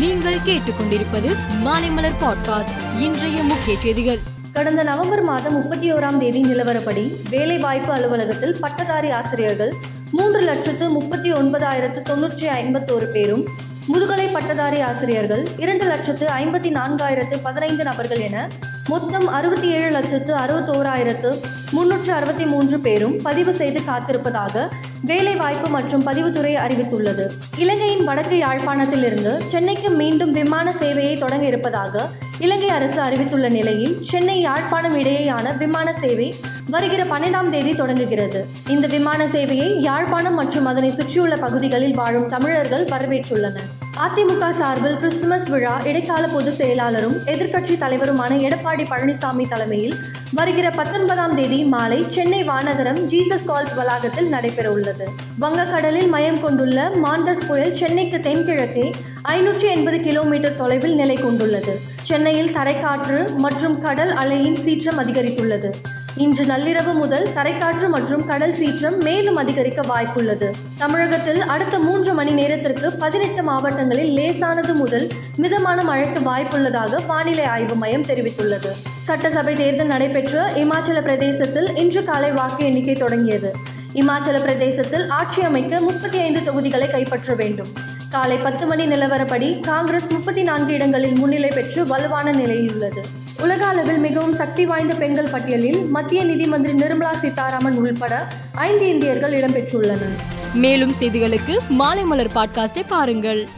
நீங்கள் கேட்டுக்கொண்டிருப்பது மாலைமலர் பாட்காஸ்ட் இன்றைய முக்கிய செய்திகள். கடந்த நவம்பர் மாதம் முப்பத்தி ஓராம் தேதி நிலவரப்படி வேலைவாய்ப்பு அலுவலகத்தில் பட்டதாரி ஆசிரியர்கள் மூன்று லட்சத்து முப்பத்தி ஒன்பதாயிரத்து தொன்னூற்றி ஐம்பத்தோரு பேரும் முதுகலை பட்டதாரி ஆசிரியர்கள் இரண்டு லட்சத்து ஐம்பத்தி நான்காயிரத்து பதினைந்து நபர்கள் என மொத்தம் அறுபத்தி ஏழு லட்சத்து அறுபத்தோராயிரத்து முன்னூற்று அறுபத்தி மூன்று பேரும் பதிவு செய்து காத்திருப்பதாக வேலைவாய்ப்பு மற்றும் பதிவுத்துறை அறிவித்துள்ளது. இலங்கையின் வடக்கு யாழ்ப்பாணத்திலிருந்து சென்னைக்கு மீண்டும் விமான சேவையை தொடங்க இருப்பதாக இலங்கை அரசு அறிவித்துள்ள நிலையில் சென்னை யாழ்ப்பாணம் இடையேயான விமான சேவை வருகிற பன்னெண்டாம் தேதி தொடங்குகிறது. இந்த விமான சேவையை யாழ்ப்பாணம் மற்றும் அதனை சுற்றியுள்ள பகுதிகளில் வாழும் தமிழர்கள் வரவேற்றுள்ளனர். அதிமுக சார்பில் கிறிஸ்துமஸ் விழா இடைக்கால பொதுச் செயலாளரும் எதிர்க்கட்சி தலைவருமான எடப்பாடி பழனிசாமி தலைமையில் வருகிற பத்தொன்பதாம் தேதி மாலை சென்னை வானகரம் ஜீசஸ் கால்ஸ் வளாகத்தில் நடைபெற உள்ளது வங்கக்கடலில் மையம் கொண்டுள்ள மாண்டஸ் புயல் சென்னைக்கு தென்கிழக்கே ஐநூற்றி எண்பது கிலோமீட்டர் தொலைவில் நிலை கொண்டுள்ளது. சென்னையில் தரைக்காற்று மற்றும் கடல் அலையின் சீற்றம் அதிகரித்துள்ளது. இன்று நள்ளிரவு முதல் தரைக்காற்று மற்றும் கடல் சீற்றம் மேலும் அதிகரிக்க வாய்ப்புள்ளது. தமிழகத்தில் அடுத்த மூன்று மணி நேரத்திற்கு பதினெட்டு மாவட்டங்களில் லேசானது முதல் மிதமான மழைக்கு வாய்ப்புள்ளதாக வானிலை ஆய்வு மையம் தெரிவித்துள்ளது. சட்டசபை தேர்தல் நடைபெற்ற இமாச்சல பிரதேசத்தில் இன்று காலை வாக்கு எண்ணிக்கை தொடங்கியது. இமாச்சல பிரதேசத்தில் ஆட்சி அமைக்க முப்பத்தி ஐந்து தொகுதிகளை கைப்பற்ற வேண்டும். காலை பத்து மணி நிலவரப்படி காங்கிரஸ் முப்பத்தி நான்கு இடங்களில் முன்னிலை பெற்று வலுவான நிலையில் உள்ளது. உலக அளவில் மிகவும் சக்தி வாய்ந்த பெண்கள் பட்டியலில் மத்திய நிதி மந்திரி நிர்மலா சீதாராமன் உள்பட ஐந்து இந்தியர்கள் இடம்பெற்றுள்ளனர். மேலும் செய்திகளுக்கு மாலை மலர் பாட்காஸ்டை பாருங்கள்.